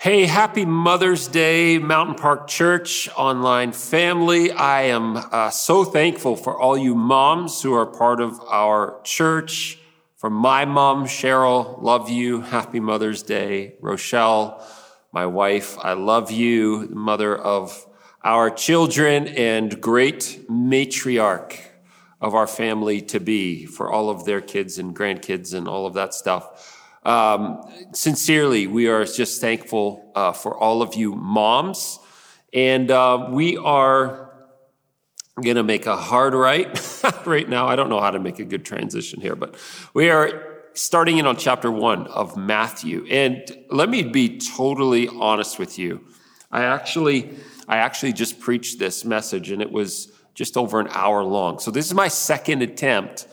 Hey, happy Mother's Day, Mountain Park Church online family. I am uh, so thankful for all you moms who are part of our church. For my mom, Cheryl, love you. Happy Mother's Day. Rochelle, my wife, I love you, mother of our children and great matriarch of our family to be for all of their kids and grandkids and all of that stuff. Um, sincerely, we are just thankful uh, for all of you moms. And uh, we are going to make a hard right right now. I don't know how to make a good transition here, but we are starting in on chapter one of Matthew. And let me be totally honest with you. I actually, I actually just preached this message and it was just over an hour long. So this is my second attempt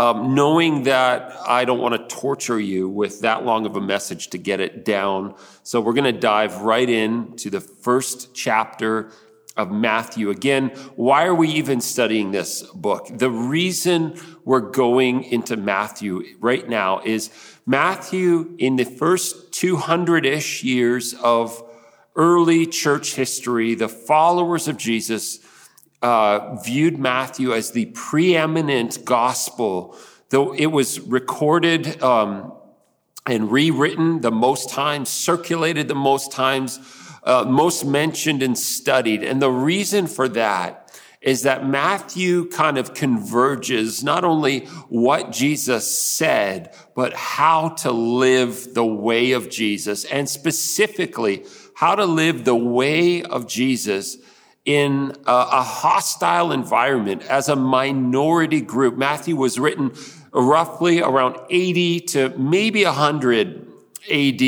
um, knowing that I don't want to torture you with that long of a message to get it down. So we're going to dive right in to the first chapter of Matthew. Again, why are we even studying this book? The reason we're going into Matthew right now is Matthew in the first 200 ish years of early church history, the followers of Jesus uh, viewed Matthew as the preeminent gospel, though it was recorded um, and rewritten the most times, circulated the most times, uh, most mentioned and studied. And the reason for that is that Matthew kind of converges not only what Jesus said, but how to live the way of Jesus, and specifically how to live the way of Jesus in a, hostile environment as a minority group. Matthew was written roughly around 80 to maybe 100 AD.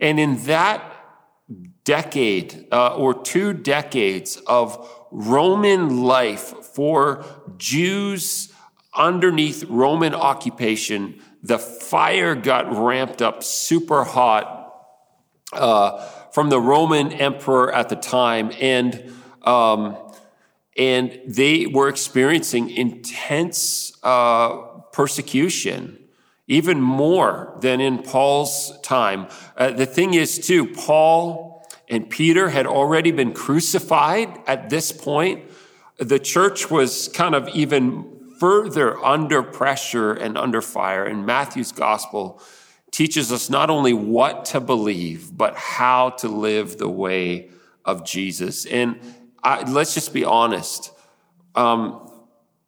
And in that decade uh, or two decades of Roman life for Jews underneath Roman occupation, the fire got ramped up super hot uh, from the Roman emperor at the time. And um, and they were experiencing intense uh, persecution, even more than in Paul's time. Uh, the thing is, too, Paul and Peter had already been crucified at this point. The church was kind of even further under pressure and under fire. And Matthew's gospel teaches us not only what to believe, but how to live the way of Jesus. And I, let's just be honest. Um,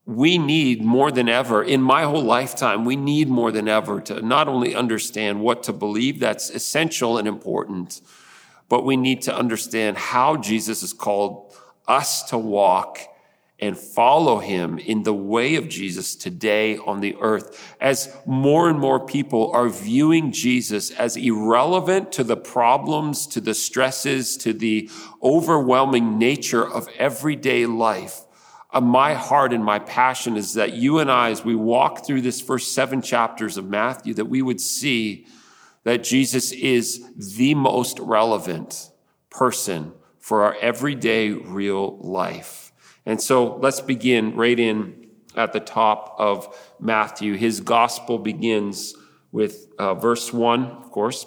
we need more than ever, in my whole lifetime, we need more than ever to not only understand what to believe, that's essential and important, but we need to understand how Jesus has called us to walk and follow him in the way of Jesus today on the earth as more and more people are viewing Jesus as irrelevant to the problems, to the stresses, to the overwhelming nature of everyday life. Uh, my heart and my passion is that you and I, as we walk through this first seven chapters of Matthew, that we would see that Jesus is the most relevant person for our everyday real life. And so let's begin right in at the top of Matthew. His gospel begins with uh, verse 1, of course.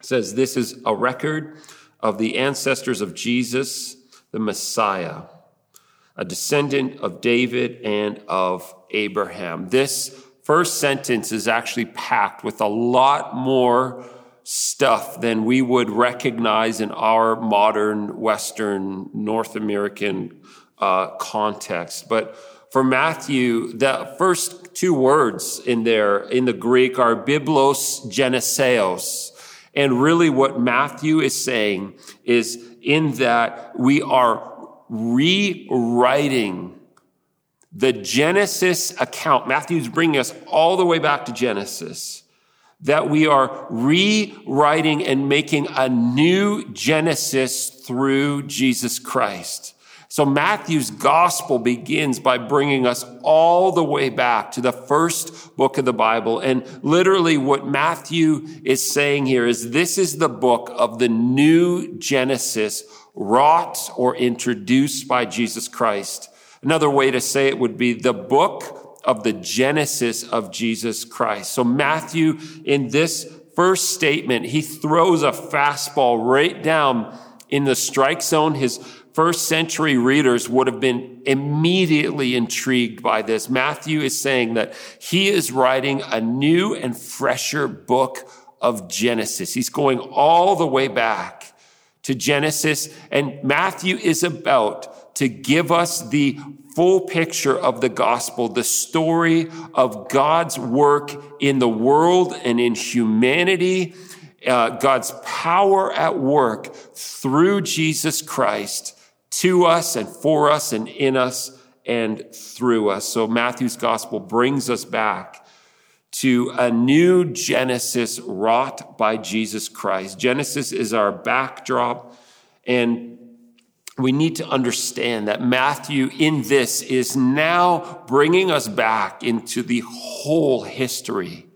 It says, This is a record of the ancestors of Jesus, the Messiah, a descendant of David and of Abraham. This first sentence is actually packed with a lot more stuff than we would recognize in our modern Western North American uh, context. But for Matthew, the first two words in there in the Greek are biblos geneseos. And really what Matthew is saying is in that we are rewriting the Genesis account. Matthew's bringing us all the way back to Genesis. That we are rewriting and making a new Genesis through Jesus Christ. So Matthew's gospel begins by bringing us all the way back to the first book of the Bible. And literally what Matthew is saying here is this is the book of the new Genesis wrought or introduced by Jesus Christ. Another way to say it would be the book of the Genesis of Jesus Christ. So Matthew in this first statement, he throws a fastball right down in the strike zone. His first century readers would have been immediately intrigued by this. Matthew is saying that he is writing a new and fresher book of Genesis. He's going all the way back to Genesis and Matthew is about to give us the full picture of the gospel, the story of God's work in the world and in humanity, uh, God's power at work through Jesus Christ to us and for us and in us and through us. So Matthew's gospel brings us back to a new Genesis wrought by Jesus Christ. Genesis is our backdrop and we need to understand that Matthew in this is now bringing us back into the whole history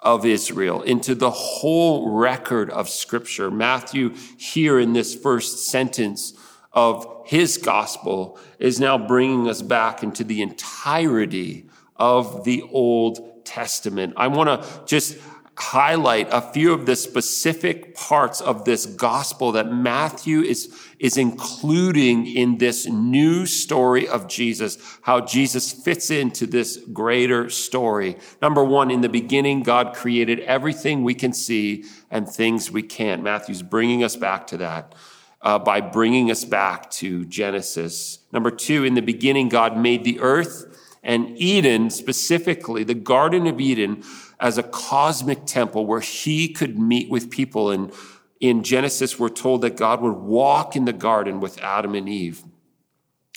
of Israel, into the whole record of scripture. Matthew here in this first sentence of his gospel is now bringing us back into the entirety of the Old Testament. I want to just highlight a few of the specific parts of this gospel that Matthew is, is including in this new story of Jesus, how Jesus fits into this greater story. Number one, in the beginning, God created everything we can see and things we can't. Matthew's bringing us back to that uh, by bringing us back to Genesis. Number two, in the beginning, God made the earth and Eden, specifically the Garden of Eden, as a cosmic temple where he could meet with people. And in Genesis, we're told that God would walk in the garden with Adam and Eve.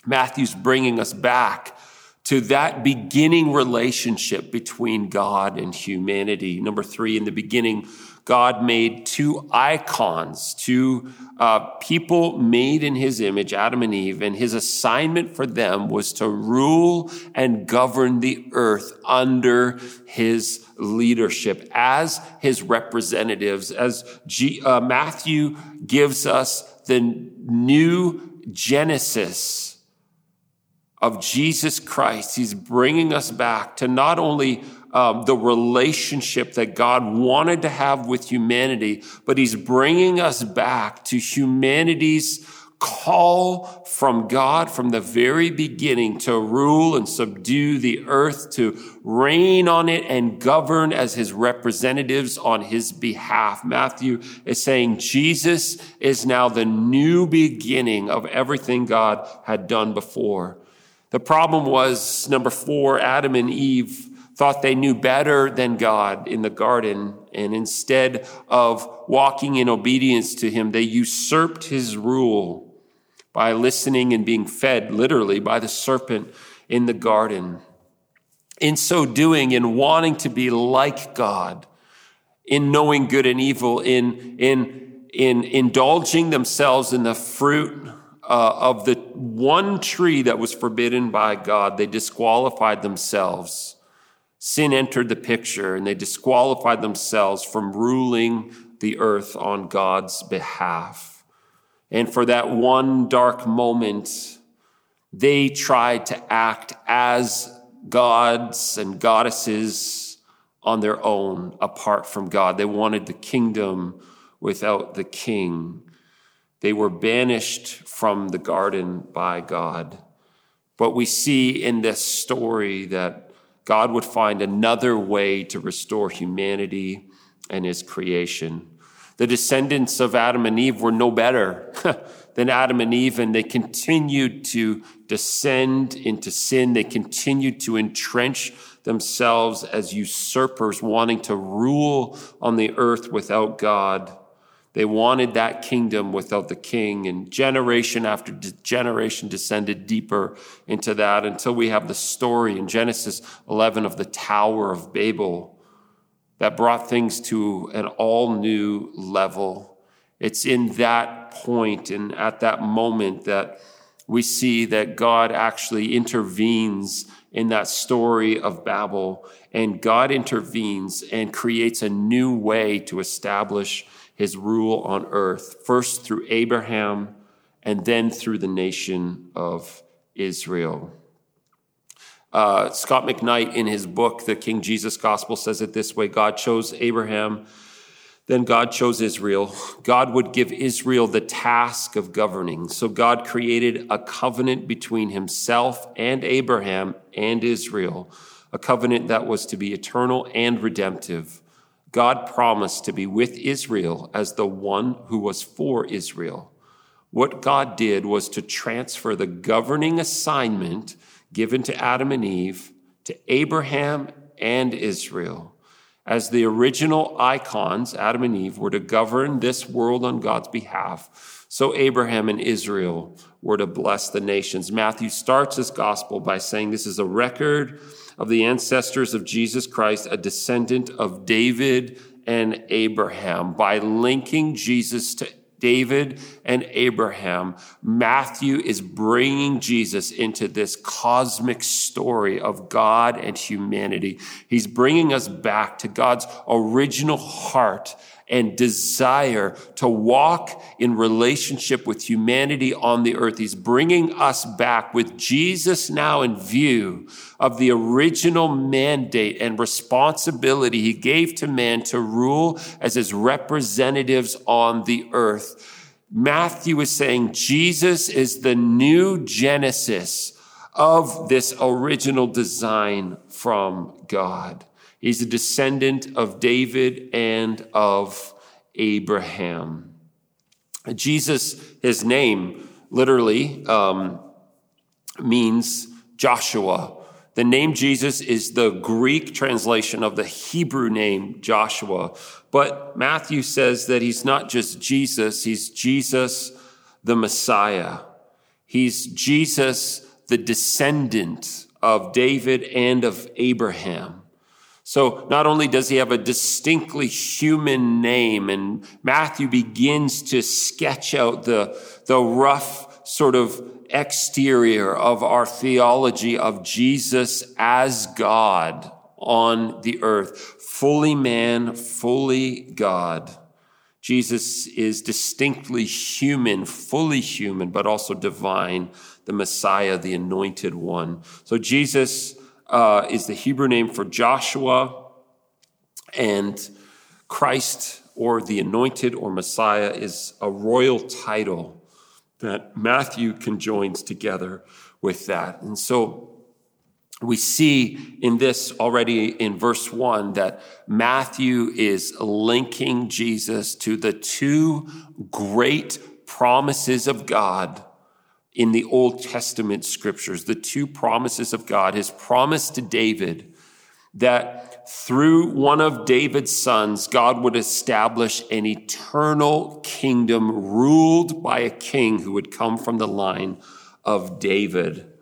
Matthew's bringing us back to that beginning relationship between God and humanity. Number three, in the beginning, God made two icons, two uh, people made in his image, Adam and Eve, and his assignment for them was to rule and govern the earth under his leadership as his representatives. As G, uh, Matthew gives us the new Genesis of Jesus Christ, he's bringing us back to not only um, the relationship that God wanted to have with humanity, but he's bringing us back to humanity's call from God from the very beginning to rule and subdue the earth, to reign on it and govern as his representatives on his behalf. Matthew is saying Jesus is now the new beginning of everything God had done before. The problem was number four, Adam and Eve thought they knew better than God in the garden. And instead of walking in obedience to him, they usurped his rule by listening and being fed literally by the serpent in the garden. In so doing, in wanting to be like God, in knowing good and evil, in, in, in indulging themselves in the fruit uh, of the one tree that was forbidden by God, they disqualified themselves sin entered the picture and they disqualified themselves from ruling the earth on God's behalf. And for that one dark moment, they tried to act as gods and goddesses on their own, apart from God. They wanted the kingdom without the king. They were banished from the garden by God. But we see in this story that God would find another way to restore humanity and his creation. The descendants of Adam and Eve were no better than Adam and Eve, and they continued to descend into sin. They continued to entrench themselves as usurpers, wanting to rule on the earth without God. They wanted that kingdom without the king, and generation after generation descended deeper into that until we have the story in Genesis 11 of the Tower of Babel that brought things to an all new level. It's in that point and at that moment that we see that God actually intervenes in that story of Babel, and God intervenes and creates a new way to establish his rule on earth, first through Abraham and then through the nation of Israel. Uh, Scot McKnight, in his book, The King Jesus Gospel, says it this way God chose Abraham then God chose Israel. God would give Israel the task of governing. So God created a covenant between himself and Abraham and Israel, a covenant that was to be eternal and redemptive. God promised to be with Israel as the one who was for Israel. What God did was to transfer the governing assignment given to Adam and Eve to Abraham and Israel. As the original icons, Adam and Eve were to govern this world on God's behalf. So Abraham and Israel were to bless the nations. Matthew starts his gospel by saying this is a record of the ancestors of Jesus Christ, a descendant of David and Abraham, by linking Jesus to David and Abraham, Matthew is bringing Jesus into this cosmic story of God and humanity. He's bringing us back to God's original heart and desire to walk in relationship with humanity on the earth. He's bringing us back with Jesus now in view of the original mandate and responsibility he gave to man to rule as his representatives on the earth. Matthew is saying Jesus is the new Genesis of this original design from God. He's a descendant of David and of Abraham. Jesus, his name literally um, means Joshua. The name Jesus is the Greek translation of the Hebrew name Joshua. But Matthew says that he's not just Jesus, he's Jesus the Messiah. He's Jesus the descendant of David and of Abraham. So not only does he have a distinctly human name, and Matthew begins to sketch out the, the rough sort of exterior of our theology of Jesus as God on the earth, fully man, fully God. Jesus is distinctly human, fully human, but also divine, the Messiah, the anointed one. So Jesus uh, is the Hebrew name for Joshua, and Christ or the anointed or Messiah is a royal title that Matthew conjoins together with that. And so we see in this already in verse one that Matthew is linking Jesus to the two great promises of God in the Old Testament scriptures, the two promises of God, his promise to David that through one of David's sons, God would establish an eternal kingdom ruled by a king who would come from the line of David.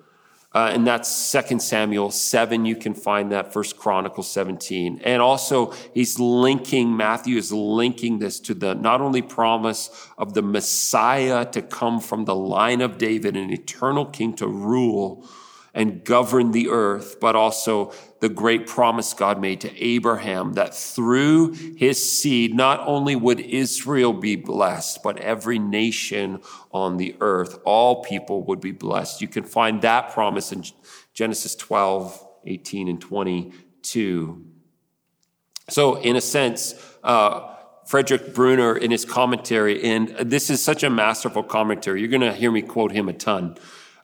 Uh, and that's Second Samuel 7. You can find that First Chronicles 17. And also, he's linking, Matthew is linking this to the not only promise of the Messiah to come from the line of David, an eternal king to rule and govern the earth, but also the great promise God made to Abraham that through his seed, not only would Israel be blessed, but every nation on the earth, all people would be blessed. You can find that promise in Genesis 12, 18, and 22. So, in a sense, uh, Frederick Bruner in his commentary, and this is such a masterful commentary. You're going to hear me quote him a ton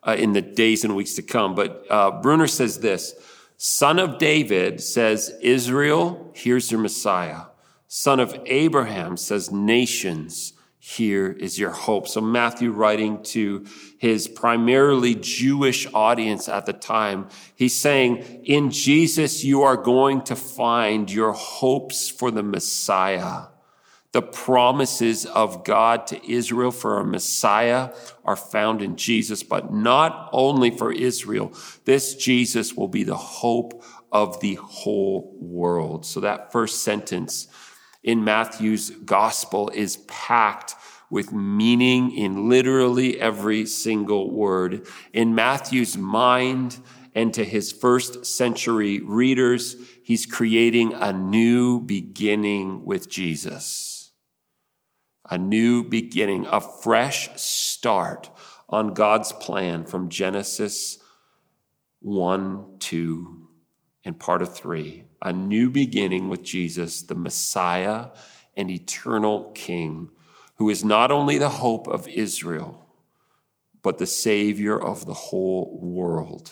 uh, in the days and weeks to come. But uh, Bruner says this Son of David says, Israel, here's your Messiah. Son of Abraham says, nations, here is your hope. So Matthew writing to his primarily Jewish audience at the time, he's saying, in Jesus, you are going to find your hopes for the Messiah. The promises of God to Israel for a Messiah are found in Jesus, but not only for Israel. This Jesus will be the hope of the whole world. So that first sentence in Matthew's gospel is packed with meaning in literally every single word. In Matthew's mind and to his first century readers, he's creating a new beginning with Jesus. A new beginning, a fresh start on God's plan from Genesis 1, 2, and part of 3. A new beginning with Jesus, the Messiah and eternal King who is not only the hope of Israel, but the Savior of the whole world,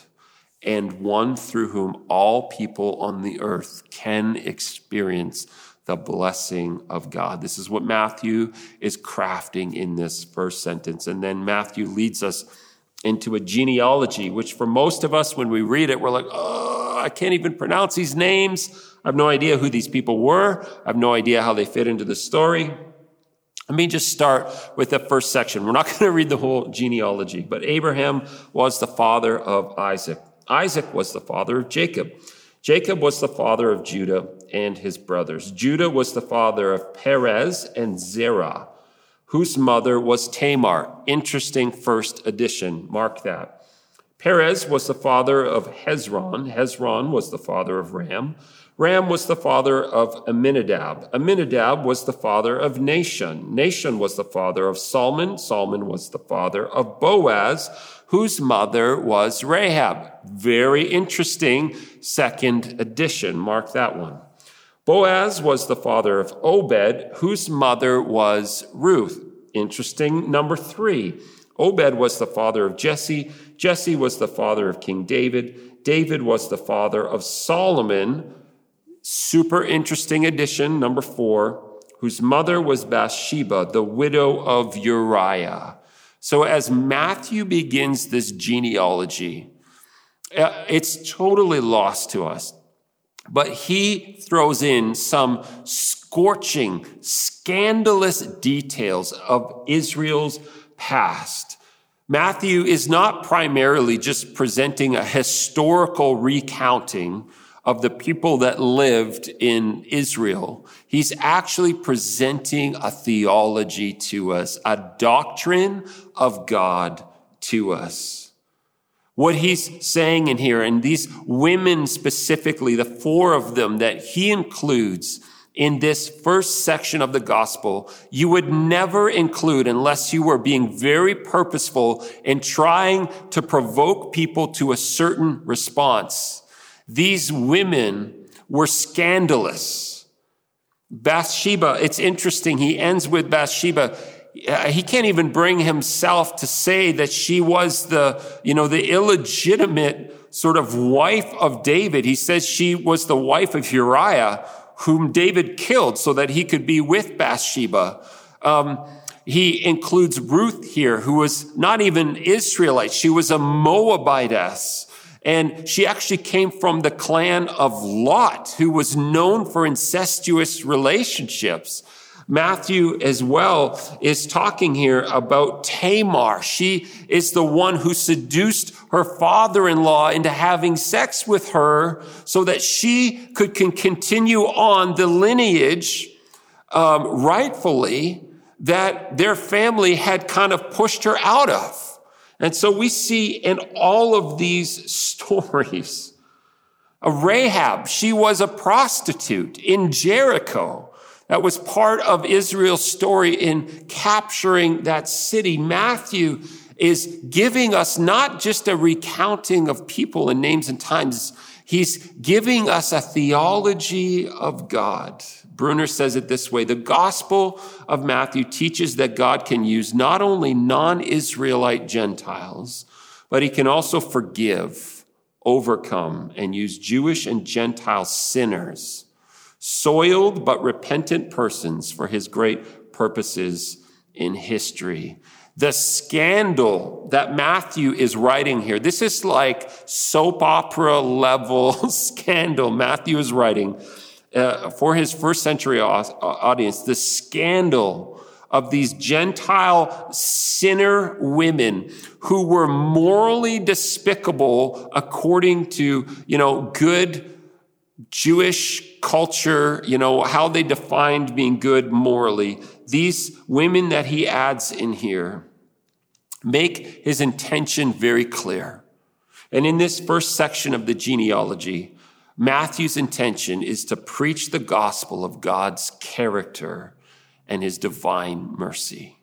and one through whom all people on the earth can experience the blessing of God. This is what Matthew is crafting in this first sentence. And then Matthew leads us into a genealogy, which for most of us, when we read it, we're like, oh, I can't even pronounce these names. I have no idea who these people were. I have no idea how they fit into the story. Let me just start with the first section. We're not going to read the whole genealogy, but Abraham was the father of Isaac. Isaac was the father of Jacob. Jacob was the father of Judah and his brothers. Judah was the father of Perez and Zerah, whose mother was Tamar. Interesting first addition. Mark that. Perez was the father of Hezron. Hezron was the father of Ram. Ram was the father of Amminadab. Amminadab was the father of Nahshon. Nahshon was the father of Salmon. Salmon was the father of Boaz, whose mother was Rahab. Very interesting second addition. Mark that one. Boaz was the father of Obed, whose mother was Ruth. Interesting number three. Obed was the father of Jesse. Jesse was the father of King David. David was the father of Solomon Super interesting addition, number four, whose mother was Bathsheba, the widow of Uriah. So as Matthew begins this genealogy, uh, it's totally lost to us. But he throws in some scorching, scandalous details of Israel's past. Matthew is not primarily just presenting a historical recounting of the people that lived in Israel. He's actually presenting a theology to us, a doctrine of God to us. What he's saying in here, and these women specifically, the four of them that he includes in this first section of the gospel, you would never include unless you were being very purposeful in trying to provoke people to a certain response. These women were scandalous. Bathsheba, it's interesting. He ends with Bathsheba. He can't even bring himself to say that she was the, you know, the illegitimate sort of wife of David. He says she was the wife of Uriah, whom David killed so that he could be with Bathsheba. Um, he includes Ruth here, who was not even Israelite. She was a Moabitess. And she actually came from the clan of Lot, who was known for incestuous relationships. Matthew as well is talking here about Tamar. She is the one who seduced her father-in-law into having sex with her so that she could can continue on the lineage um, rightfully that their family had kind of pushed her out of. And so we see in all of these stories, a Rahab, she was a prostitute in Jericho. That was part of Israel's story in capturing that city. Matthew is giving us not just a recounting of people and names and times. He's giving us a theology of God. Bruner says it this way The gospel of Matthew teaches that God can use not only non Israelite Gentiles, but he can also forgive, overcome, and use Jewish and Gentile sinners, soiled but repentant persons for his great purposes in history. The scandal that Matthew is writing here, this is like soap opera level scandal Matthew is writing uh, for his first century audience, the scandal of these Gentile sinner women who were morally despicable according to, you know, good Jewish culture, you know, how they defined being good morally. these women that he adds in here make his intention very clear. And in this first section of the genealogy, Matthew's intention is to preach the gospel of God's character and his divine mercy.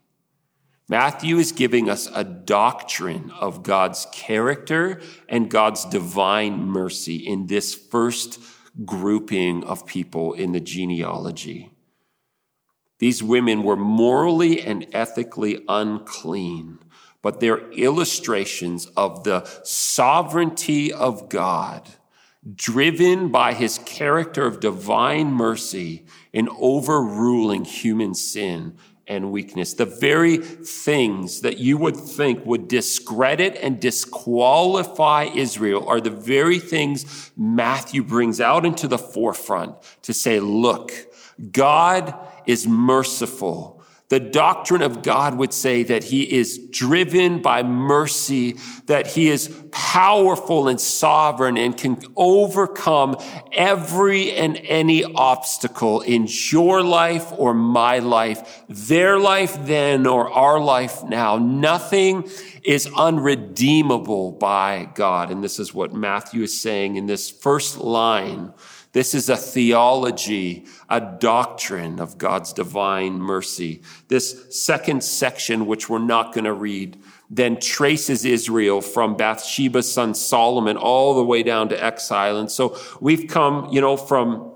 Matthew is giving us a doctrine of God's character and God's divine mercy in this first grouping of people in the genealogy. These women were morally and ethically unclean, but they're illustrations of the sovereignty of God, driven by his character of divine mercy in overruling human sin and weakness. The very things that you would think would discredit and disqualify Israel are the very things Matthew brings out into the forefront to say, look, God is merciful. The doctrine of God would say that he is driven by mercy, that he is powerful and sovereign and can overcome every and any obstacle in your life or my life, their life then or our life now. Nothing is unredeemable by God. And this is what Matthew is saying in this first line this is a theology, a doctrine of God's divine mercy. This second section, which we're not going to read, then traces Israel from Bathsheba's son Solomon all the way down to exile. And so we've come, you know, from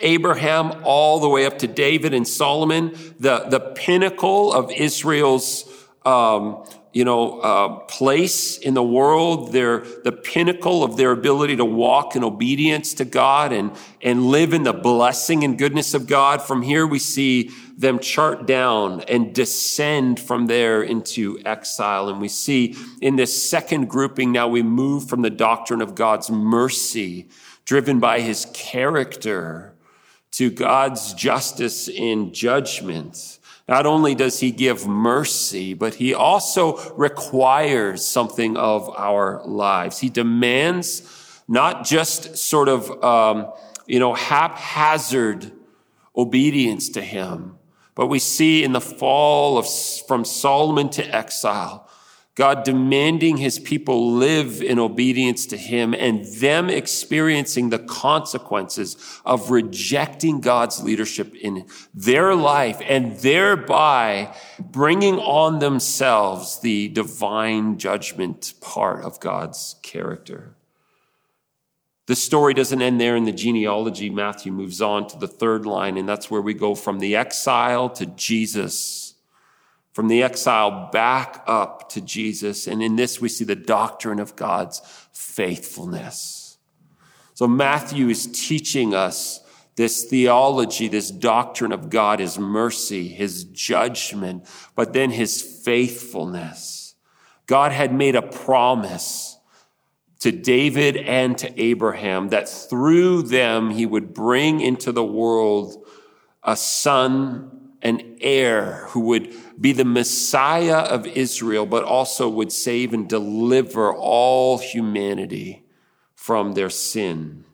Abraham all the way up to David and Solomon, the, the pinnacle of Israel's um, you know, uh, place in the world. They're the pinnacle of their ability to walk in obedience to God and, and live in the blessing and goodness of God. From here, we see them chart down and descend from there into exile. And we see in this second grouping, now we move from the doctrine of God's mercy, driven by his character, to God's justice in judgment. Not only does he give mercy, but he also requires something of our lives. He demands not just sort of, um, you know, haphazard obedience to him, but we see in the fall of, from Solomon to exile, God demanding his people live in obedience to him and them experiencing the consequences of rejecting God's leadership in their life and thereby bringing on themselves the divine judgment part of God's character. The story doesn't end there in the genealogy. Matthew moves on to the third line, and that's where we go from the exile to Jesus from the exile back up to Jesus. And in this, we see the doctrine of God's faithfulness. So Matthew is teaching us this theology, this doctrine of God, his mercy, his judgment, but then his faithfulness. God had made a promise to David and to Abraham that through them he would bring into the world a son an heir who would be the Messiah of Israel, but also would save and deliver all humanity from their sin.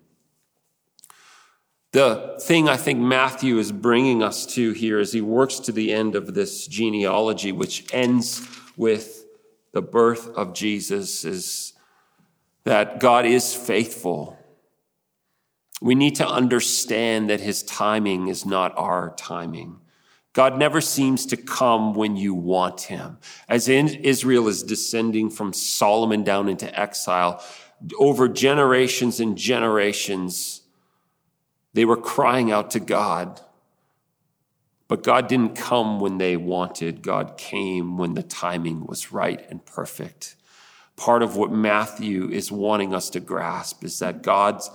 The thing I think Matthew is bringing us to here as he works to the end of this genealogy, which ends with the birth of Jesus, is that God is faithful. We need to understand that his timing is not our timing. God never seems to come when you want him. As in, Israel is descending from Solomon down into exile, over generations and generations, they were crying out to God. But God didn't come when they wanted. God came when the timing was right and perfect. Part of what Matthew is wanting us to grasp is that God's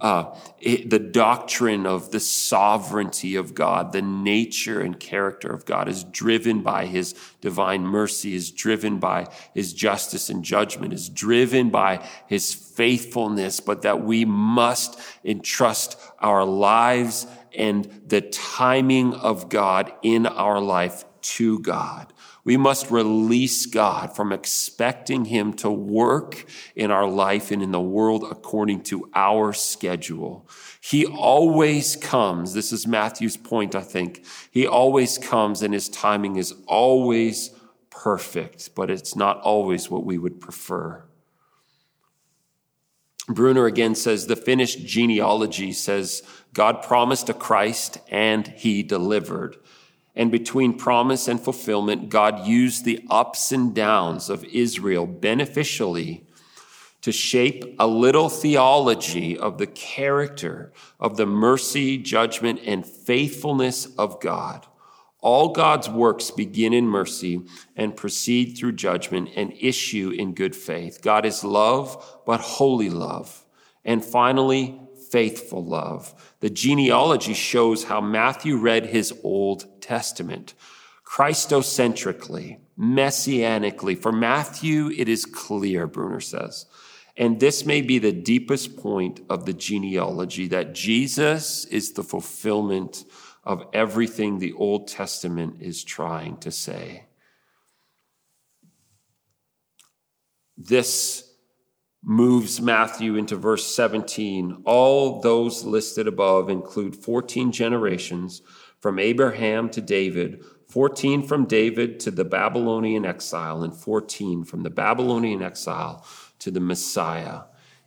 uh, it, the doctrine of the sovereignty of God, the nature and character of God is driven by his divine mercy, is driven by his justice and judgment, is driven by his faithfulness, but that we must entrust our lives and the timing of God in our life to God. We must release God from expecting Him to work in our life and in the world according to our schedule. He always comes. This is Matthew's point, I think. He always comes and His timing is always perfect, but it's not always what we would prefer. Bruner again says the Finnish genealogy says God promised a Christ and he delivered. And between promise and fulfillment, God used the ups and downs of Israel beneficially to shape a little theology of the character of the mercy, judgment, and faithfulness of God. All God's works begin in mercy and proceed through judgment and issue in good faith. God is love, but holy love. And finally, faithful love. The genealogy shows how Matthew read his Old Testament. Christocentrically, messianically. For Matthew, it is clear, Bruner says. And this may be the deepest point of the genealogy that Jesus is the fulfillment of everything the Old Testament is trying to say. This moves Matthew into verse 17. All those listed above include 14 generations from Abraham to David, 14 from David to the Babylonian exile, and 14 from the Babylonian exile to the Messiah.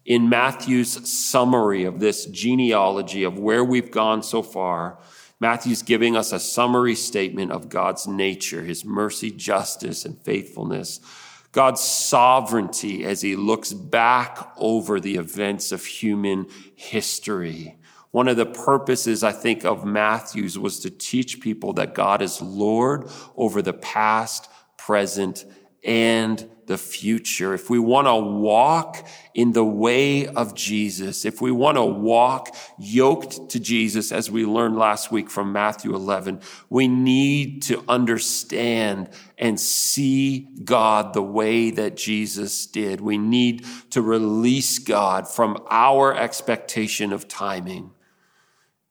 In Matthew's summary of this genealogy of where we've gone so far, Matthew's giving us a summary statement of God's nature, his mercy, justice, and faithfulness God's sovereignty as he looks back over the events of human history. One of the purposes, I think, of Matthew's was to teach people that God is Lord over the past, present, and the future, if we want to walk in the way of Jesus, if we want to walk yoked to Jesus, as we learned last week from Matthew 11, we need to understand and see God the way that Jesus did. We need to release God from our expectation of timing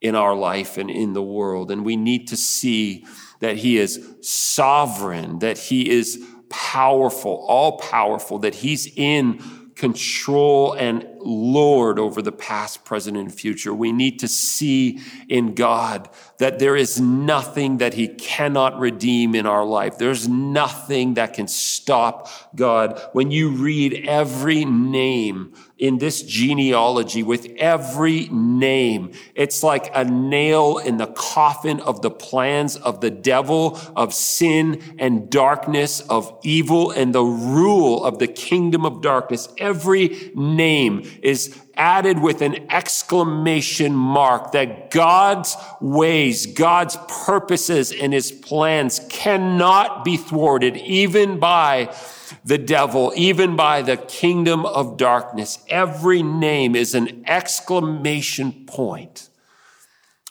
in our life and in the world. And we need to see that he is sovereign, that he is powerful, all powerful, that he's in control and Lord over the past, present, and future. We need to see in God that there is nothing that he cannot redeem in our life. There's nothing that can stop God. When you read every name in this genealogy with every name. It's like a nail in the coffin of the plans of the devil, of sin and darkness, of evil and the rule of the kingdom of darkness. Every name is added with an exclamation mark that God's ways, God's purposes and his plans cannot be thwarted even by the devil, even by the kingdom of darkness. Every name is an exclamation point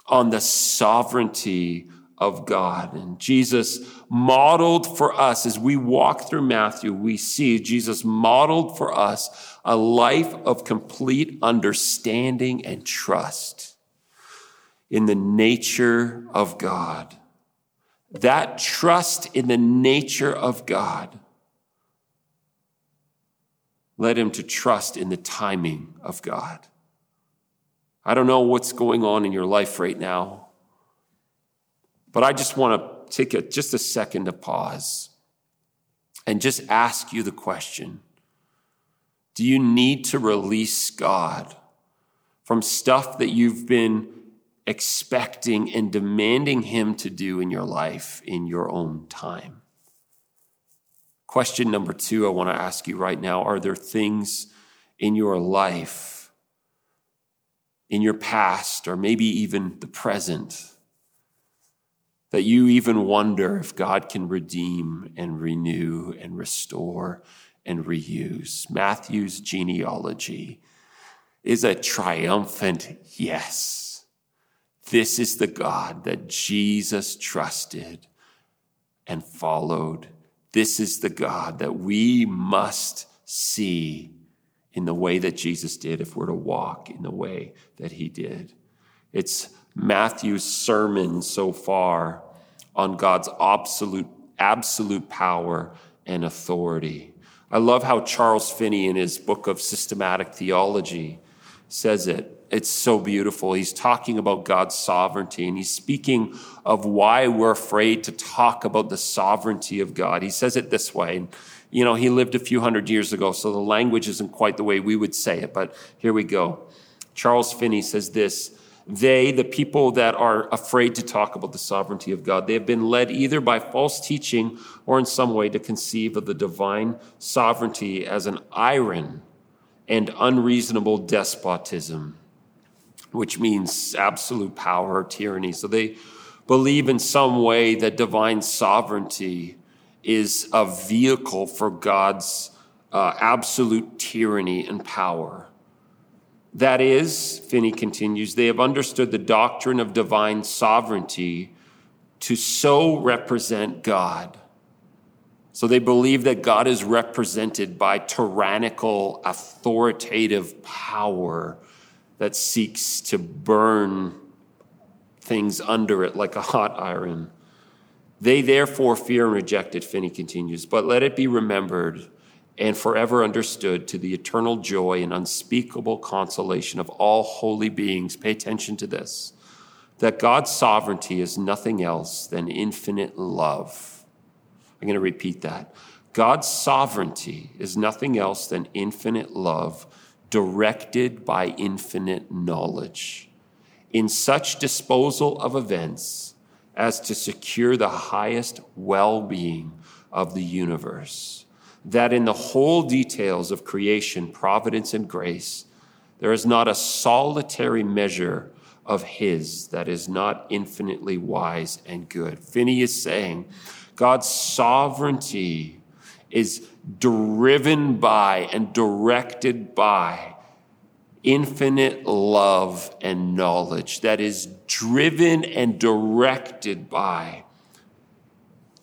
on the sovereignty of God. And Jesus modeled for us as we walk through Matthew, we see Jesus modeled for us a life of complete understanding and trust in the nature of God. That trust in the nature of God led him to trust in the timing of God. I don't know what's going on in your life right now, but I just want to take a, just a second to pause and just ask you the question Do you need to release God from stuff that you've been expecting and demanding Him to do in your life in your own time? Question number two I want to ask you right now Are there things in your life, in your past, or maybe even the present, that you even wonder if God can redeem and renew and restore and reuse? Matthew's genealogy is a triumphant yes. This is the God that Jesus trusted and followed this is the God that we must see in the way that Jesus did if we're to walk in the way that he did. It's Matthew's sermon so far on God's absolute absolute power and authority. I love how Charles Finney, in his book of systematic theology, says it. It's so beautiful. He's talking about God's sovereignty and he's speaking of why we're afraid to talk about the sovereignty of God. He says it this way. You know, he lived a few hundred years ago, so the language isn't quite the way we would say it, but here we go. Charles Finney says this they, the people that are afraid to talk about the sovereignty of God, they have been led either by false teaching or in some way to conceive of the divine sovereignty as an iron and unreasonable despotism, which means absolute power or tyranny. So they believe in some way that divine sovereignty is a vehicle for God's uh, absolute tyranny and power. That is, Finney continues, they have understood the doctrine of divine sovereignty to so represent God. So they believe that God is represented by tyrannical, authoritative power that seeks to burn things under it like a hot iron. They therefore fear and reject it, Finney continues. But let it be remembered and forever understood to the eternal joy and unspeakable consolation of all holy beings. Pay attention to this that God's sovereignty is nothing else than infinite love. I'm going to repeat that. God's sovereignty is nothing else than infinite love directed by infinite knowledge. In such disposal of events as to secure the highest well being of the universe that in the whole details of creation, providence, and grace, there is not a solitary measure of His that is not infinitely wise and good. Finney is saying God's sovereignty is driven by and directed by infinite love and knowledge, that is driven and directed by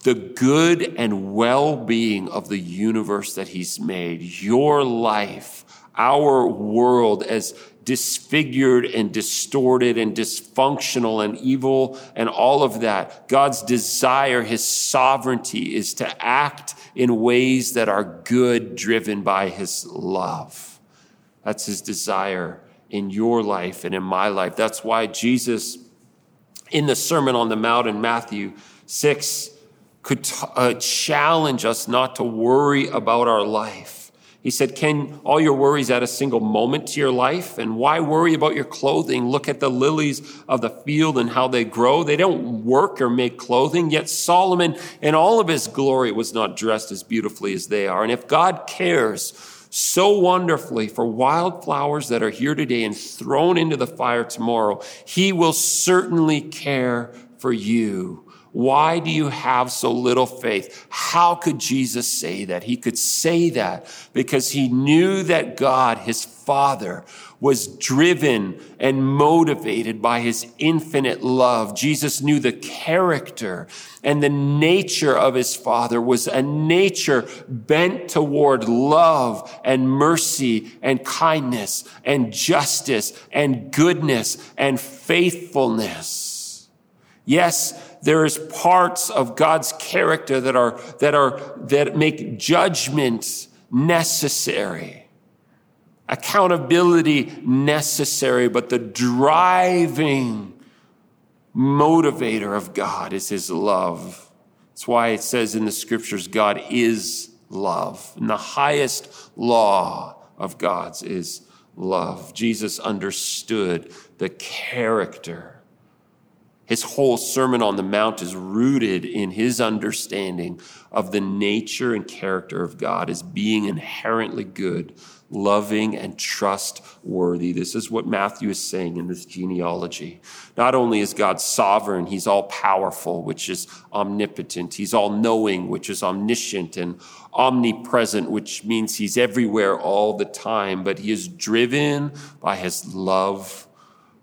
the good and well being of the universe that He's made, your life, our world as disfigured and distorted and dysfunctional and evil and all of that. God's desire, His sovereignty is to act in ways that are good, driven by His love. That's His desire in your life and in my life. That's why Jesus, in the Sermon on the Mount in Matthew 6, could uh, challenge us not to worry about our life. He said, Can all your worries add a single moment to your life? And why worry about your clothing? Look at the lilies of the field and how they grow. They don't work or make clothing, yet Solomon, in all of his glory, was not dressed as beautifully as they are. And if God cares so wonderfully for wildflowers that are here today and thrown into the fire tomorrow, he will certainly care for you why do you have so little faith? How could Jesus say that? He could say that because he knew that God, his Father, was driven and motivated by his infinite love. Jesus knew the character and the nature of his Father was a nature bent toward love and mercy and kindness and justice and goodness and faithfulness. Yes, there is parts of God's character that are, that are, that make judgment necessary. Accountability necessary, but the driving motivator of God is his love. That's why it says in the scriptures, God is love. And the highest law of God's is love. Jesus understood the character his whole Sermon on the Mount is rooted in his understanding of the nature and character of God as being inherently good, loving, and trustworthy. This is what Matthew is saying in this genealogy. Not only is God sovereign, he's all powerful, which is omnipotent. He's all knowing, which is omniscient, and omnipresent, which means he's everywhere all the time, but he is driven by his love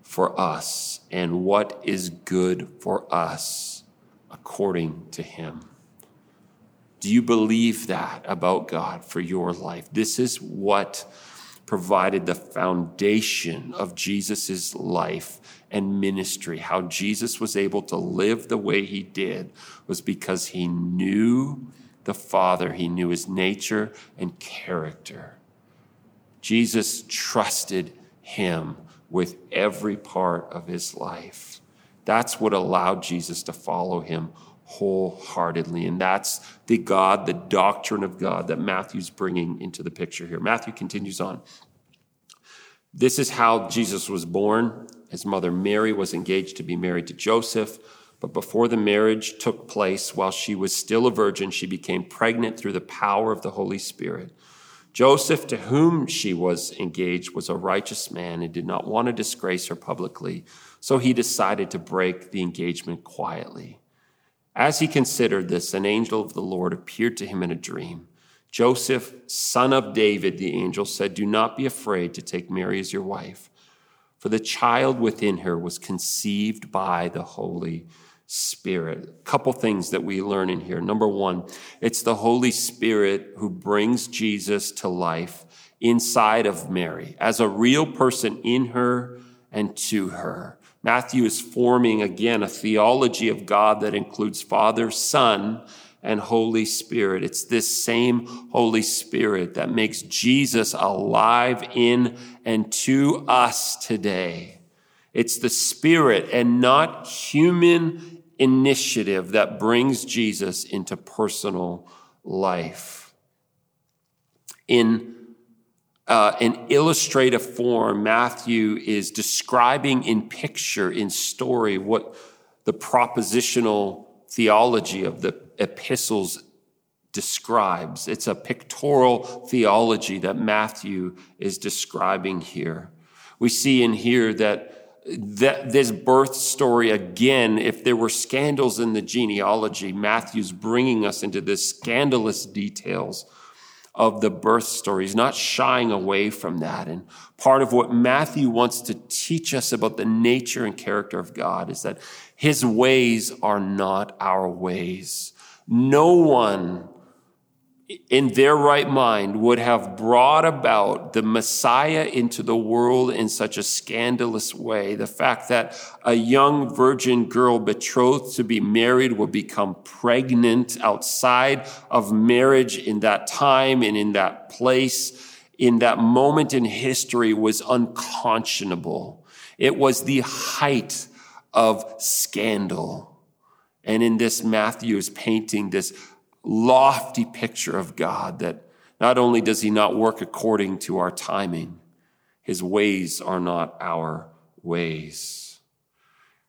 for us and what is good for us according to Him. Do you believe that about God for your life? This is what provided the foundation of Jesus' life and ministry. How Jesus was able to live the way he did was because he knew the Father, he knew his nature and character. Jesus trusted him with every part of his life. That's what allowed Jesus to follow him wholeheartedly. And that's the God, the doctrine of God that Matthew's bringing into the picture here. Matthew continues on. This is how Jesus was born. His mother Mary was engaged to be married to Joseph, but before the marriage took place, while she was still a virgin, she became pregnant through the power of the Holy Spirit. Joseph, to whom she was engaged, was a righteous man and did not want to disgrace her publicly, so he decided to break the engagement quietly. As he considered this, an angel of the Lord appeared to him in a dream. Joseph, son of David, the angel said, Do not be afraid to take Mary as your wife, for the child within her was conceived by the Holy Spirit. A couple things that we learn in here. Number one, it's the Holy Spirit who brings Jesus to life inside of Mary as a real person in her and to her. Matthew is forming again a theology of God that includes Father, Son, and Holy Spirit. It's this same Holy Spirit that makes Jesus alive in and to us today. It's the Spirit and not human initiative that brings Jesus into personal life. In uh, an illustrative form, Matthew is describing in picture, in story, what the propositional theology of the epistles describes. It's a pictorial theology that Matthew is describing here. We see in here that that this birth story again, if there were scandals in the genealogy, Matthew's bringing us into this scandalous details of the birth story. He's not shying away from that. And part of what Matthew wants to teach us about the nature and character of God is that his ways are not our ways. No one in their right mind would have brought about the Messiah into the world in such a scandalous way. The fact that a young virgin girl betrothed to be married would become pregnant outside of marriage in that time and in that place, in that moment in history was unconscionable. It was the height of scandal. And in this, Matthew is painting this lofty picture of God that not only does he not work according to our timing, his ways are not our ways.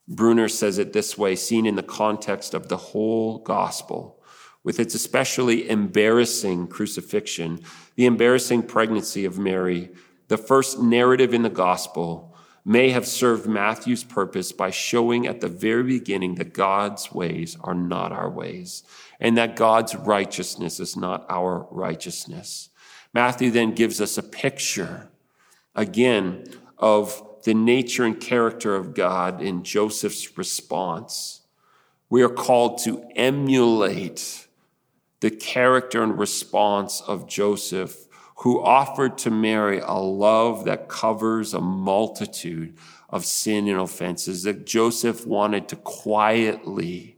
Bruner says it this way, seen in the context of the whole gospel, with its especially embarrassing crucifixion, the embarrassing pregnancy of Mary, the first narrative in the gospel may have served Matthew's purpose by showing at the very beginning that God's ways are not our ways and that God's righteousness is not our righteousness. Matthew then gives us a picture again of the nature and character of God in Joseph's response. We are called to emulate the character and response of Joseph, who offered to Mary a love that covers a multitude of sin and offenses, that Joseph wanted to quietly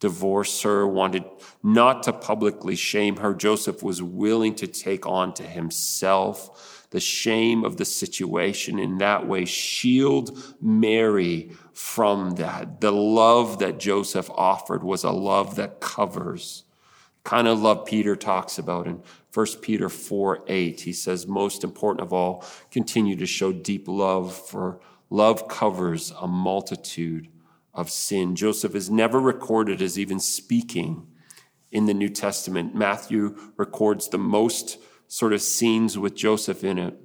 divorce her, wanted not to publicly shame her. Joseph was willing to take on to himself the shame of the situation in that way, shield Mary from that. The love that Joseph offered was a love that covers. Kind of love Peter talks about in 1 Peter 4 8. He says, most important of all, continue to show deep love, for love covers a multitude of sin. Joseph is never recorded as even speaking in the New Testament. Matthew records the most sort of scenes with Joseph in it.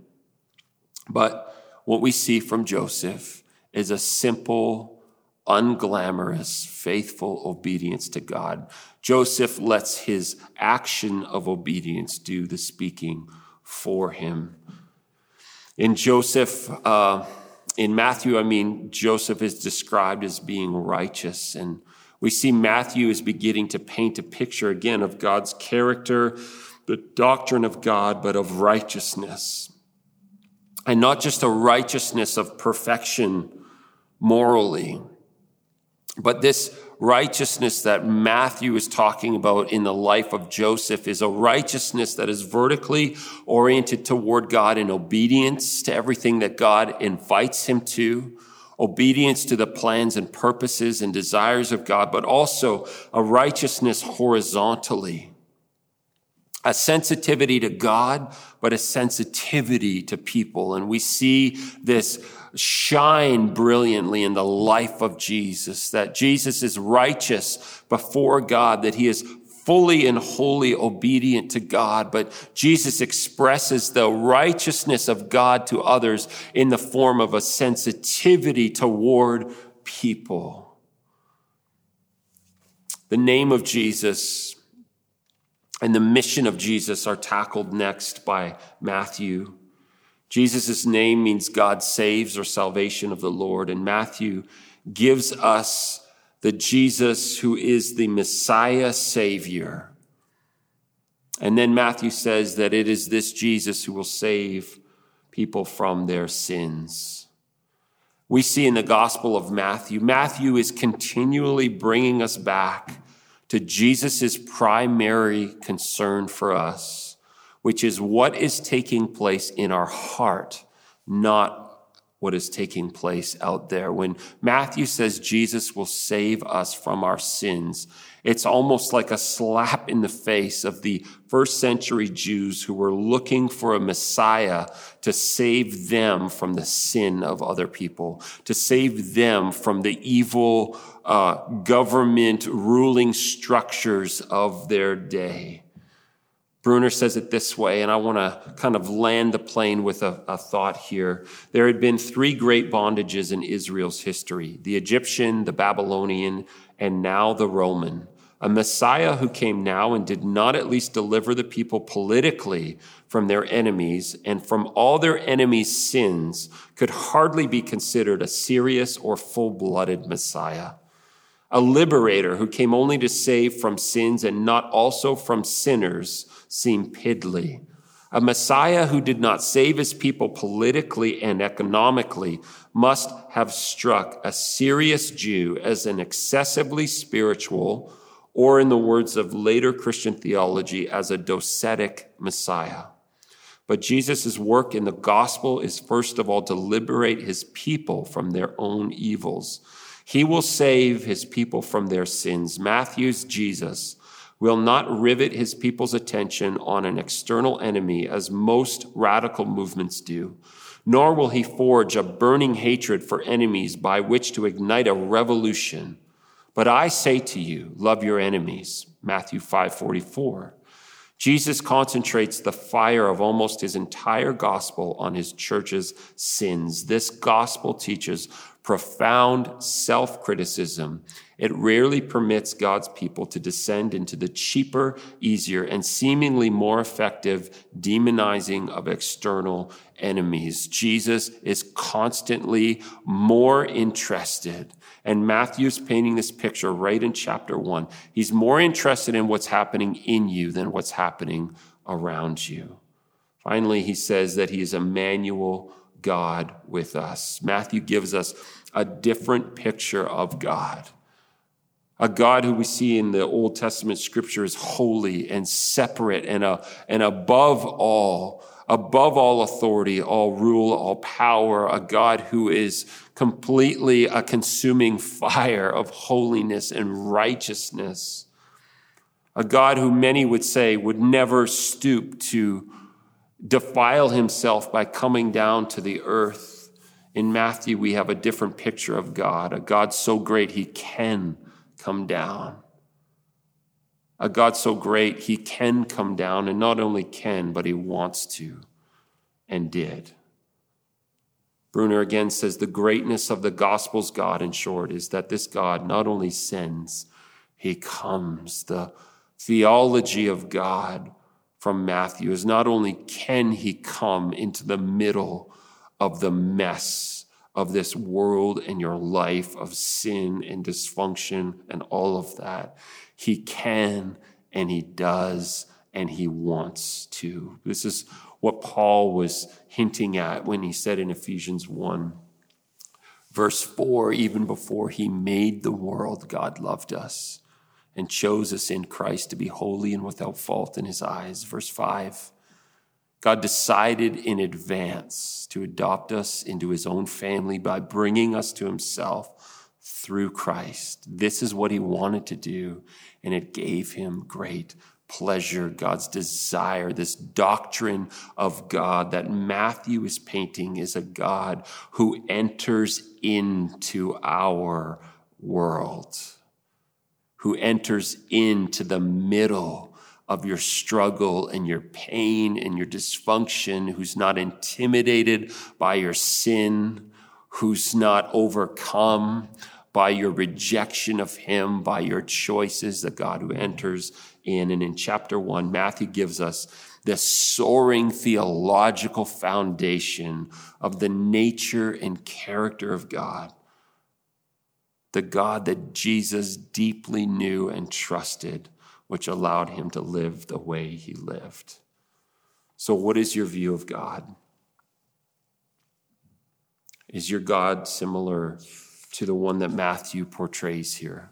But what we see from Joseph is a simple, unglamorous, faithful obedience to God. Joseph lets his action of obedience do the speaking for him. In Joseph, uh, in Matthew, I mean, Joseph is described as being righteous. And we see Matthew is beginning to paint a picture again of God's character, the doctrine of God, but of righteousness. and not just a righteousness of perfection morally, but this righteousness that Matthew is talking about in the life of Joseph is a righteousness that is vertically oriented toward God in obedience to everything that God invites him to, obedience to the plans and purposes and desires of God, but also a righteousness horizontally a sensitivity to God, but a sensitivity to people. And we see this shine brilliantly in the life of Jesus, that Jesus is righteous before God, that he is fully and wholly obedient to God, but Jesus expresses the righteousness of God to others in the form of a sensitivity toward people. The name of Jesus and the mission of Jesus are tackled next by Matthew. Jesus' name means God saves or salvation of the Lord. And Matthew gives us the Jesus who is the Messiah Savior. And then Matthew says that it is this Jesus who will save people from their sins. We see in the Gospel of Matthew, Matthew is continually bringing us back to Jesus' primary concern for us, which is what is taking place in our heart, not what is taking place out there. When Matthew says Jesus will save us from our sins, it's almost like a slap in the face of the first century Jews who were looking for a Messiah to save them from the sin of other people, to save them from the evil uh, government ruling structures of their day. Bruner says it this way, and I want to kind of land the plane with a, a, thought here. There had been three great bondages in Israel's history the Egyptian, the Babylonian, and now the Roman. A Messiah who came now and did not at least deliver the people politically from their enemies and from all their enemies' sins could hardly be considered a serious or full blooded Messiah a liberator who came only to save from sins and not also from sinners seem piddly. A Messiah who did not save his people politically and economically must have struck a serious Jew as an excessively spiritual, or in the words of later Christian theology, as a docetic Messiah. But Jesus' work in the gospel is first of all to liberate his people from their own evils he will save his people from their sins. Matthew's Jesus will not rivet his people's attention on an external enemy as most radical movements do, nor will he forge a burning hatred for enemies by which to ignite a revolution. But I say to you, love your enemies. Matthew 5:44. Jesus concentrates the fire of almost his entire gospel on his church's sins. This gospel teaches profound self criticism. It rarely permits God's people to descend into the cheaper, easier, and seemingly more effective demonizing of external enemies. Jesus is constantly more interested and Matthew's painting this picture right in chapter one. He's more interested in what's happening in you than what's happening around you. Finally, he says that he is Emmanuel, God with us. Matthew gives us a different picture of God. A God who we see in the Old Testament scripture is holy and separate and, a, and above all, above all authority, all rule, all power, a God who is completely a consuming fire of holiness and righteousness. A God who many would say would never stoop to defile himself by coming down to the earth. In Matthew, we have a different picture of God, a God so great he can come down. A God so great he can come down, and not only can, but he wants to and did. Bruner again says the greatness of the gospel's God, in short, is that this God not only sends, he comes. The theology of God from Matthew is not only can he come into the middle of the mess of this world and your life of sin and dysfunction and all of that, he can and he does and he wants to. This is what Paul was hinting at when he said in Ephesians 1, verse 4 even before he made the world, God loved us and chose us in Christ to be holy and without fault in his eyes. Verse 5 God decided in advance to adopt us into his own family by bringing us to himself through Christ. This is what he wanted to do, and it gave him great pleasure, God's desire, this doctrine of God that Matthew is painting is a God who enters into our world, who enters into the middle of your struggle and your pain and your dysfunction, who's not intimidated by your sin, who's not overcome by your rejection of him, by your choices, the God who enters in. And in chapter one, Matthew gives us this soaring theological foundation of the nature and character of God. The God that Jesus deeply knew and trusted, which allowed him to live the way he lived. So, what is your view of God? Is your God similar to the one that Matthew portrays here?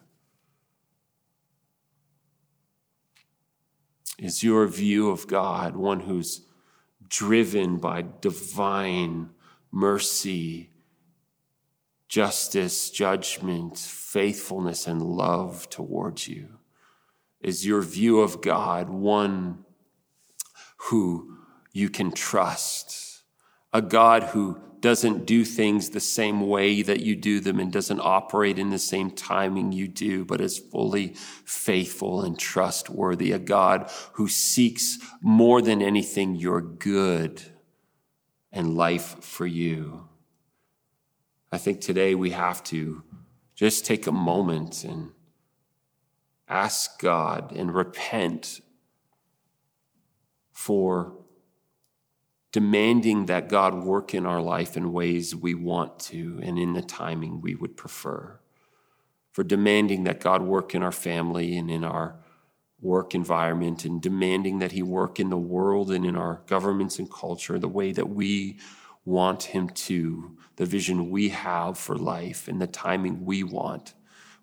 Is your view of God one who's driven by divine mercy, justice, judgment, faithfulness, and love towards you? Is your view of God one who you can trust? A God who doesn't do things the same way that you do them and doesn't operate in the same timing you do, but is fully faithful and trustworthy. A God who seeks more than anything your good and life for you. I think today we have to just take a moment and ask God and repent for demanding that God work in our life in ways we want to and in the timing we would prefer, for demanding that God work in our family and in our work environment, and demanding that He work in the world and in our governments and culture the way that we want Him to, the vision we have for life and the timing we want.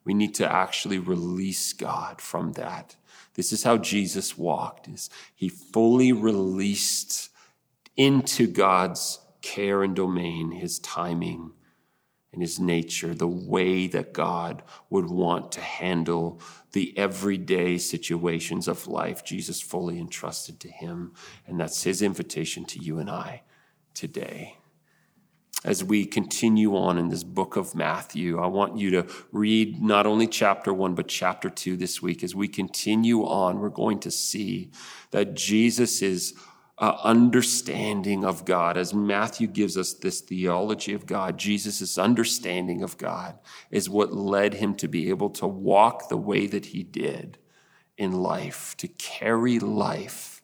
We need to actually release God from that. This is how Jesus walked is he fully released into God's care and domain, his timing and his nature, the way that God would want to handle the everyday situations of life. Jesus fully entrusted to him. And that's his invitation to you and I today. As we continue on in this book of Matthew, I want you to read not only chapter one, but chapter two this week. As we continue on, we're going to see that Jesus is uh, understanding of God. As Matthew gives us this theology of God, Jesus' understanding of God is what led him to be able to walk the way that he did in life, to carry life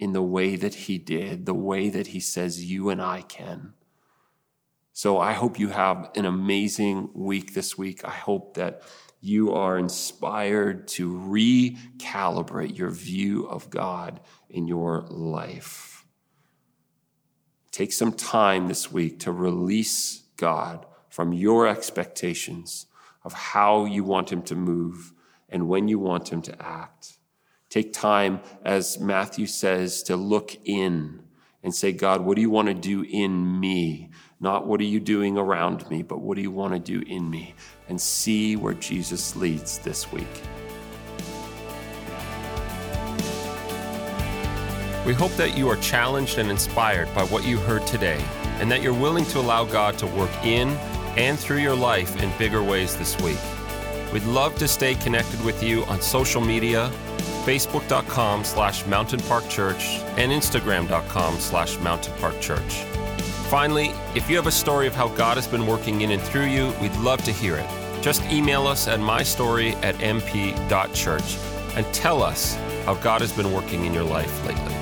in the way that he did, the way that he says you and I can. So I hope you have an amazing week this week. I hope that you are inspired to recalibrate your view of God in your life. Take some time this week to release God from your expectations of how you want Him to move and when you want Him to act. Take time, as Matthew says, to look in and say, God, what do you want to do in me? Not what are you doing around me, but what do you want to do in me? And see where Jesus leads this week. We hope that you are challenged and inspired by what you heard today, and that you're willing to allow God to work in and through your life in bigger ways this week. We'd love to stay connected with you on social media, facebook.com slash mountainparkchurch and instagram.com slash mountainparkchurch. Church. Finally, if you have a story of how God has been working in and through you, we'd love to hear it. Just email us at mystory at mp.church and tell us how God has been working in your life lately.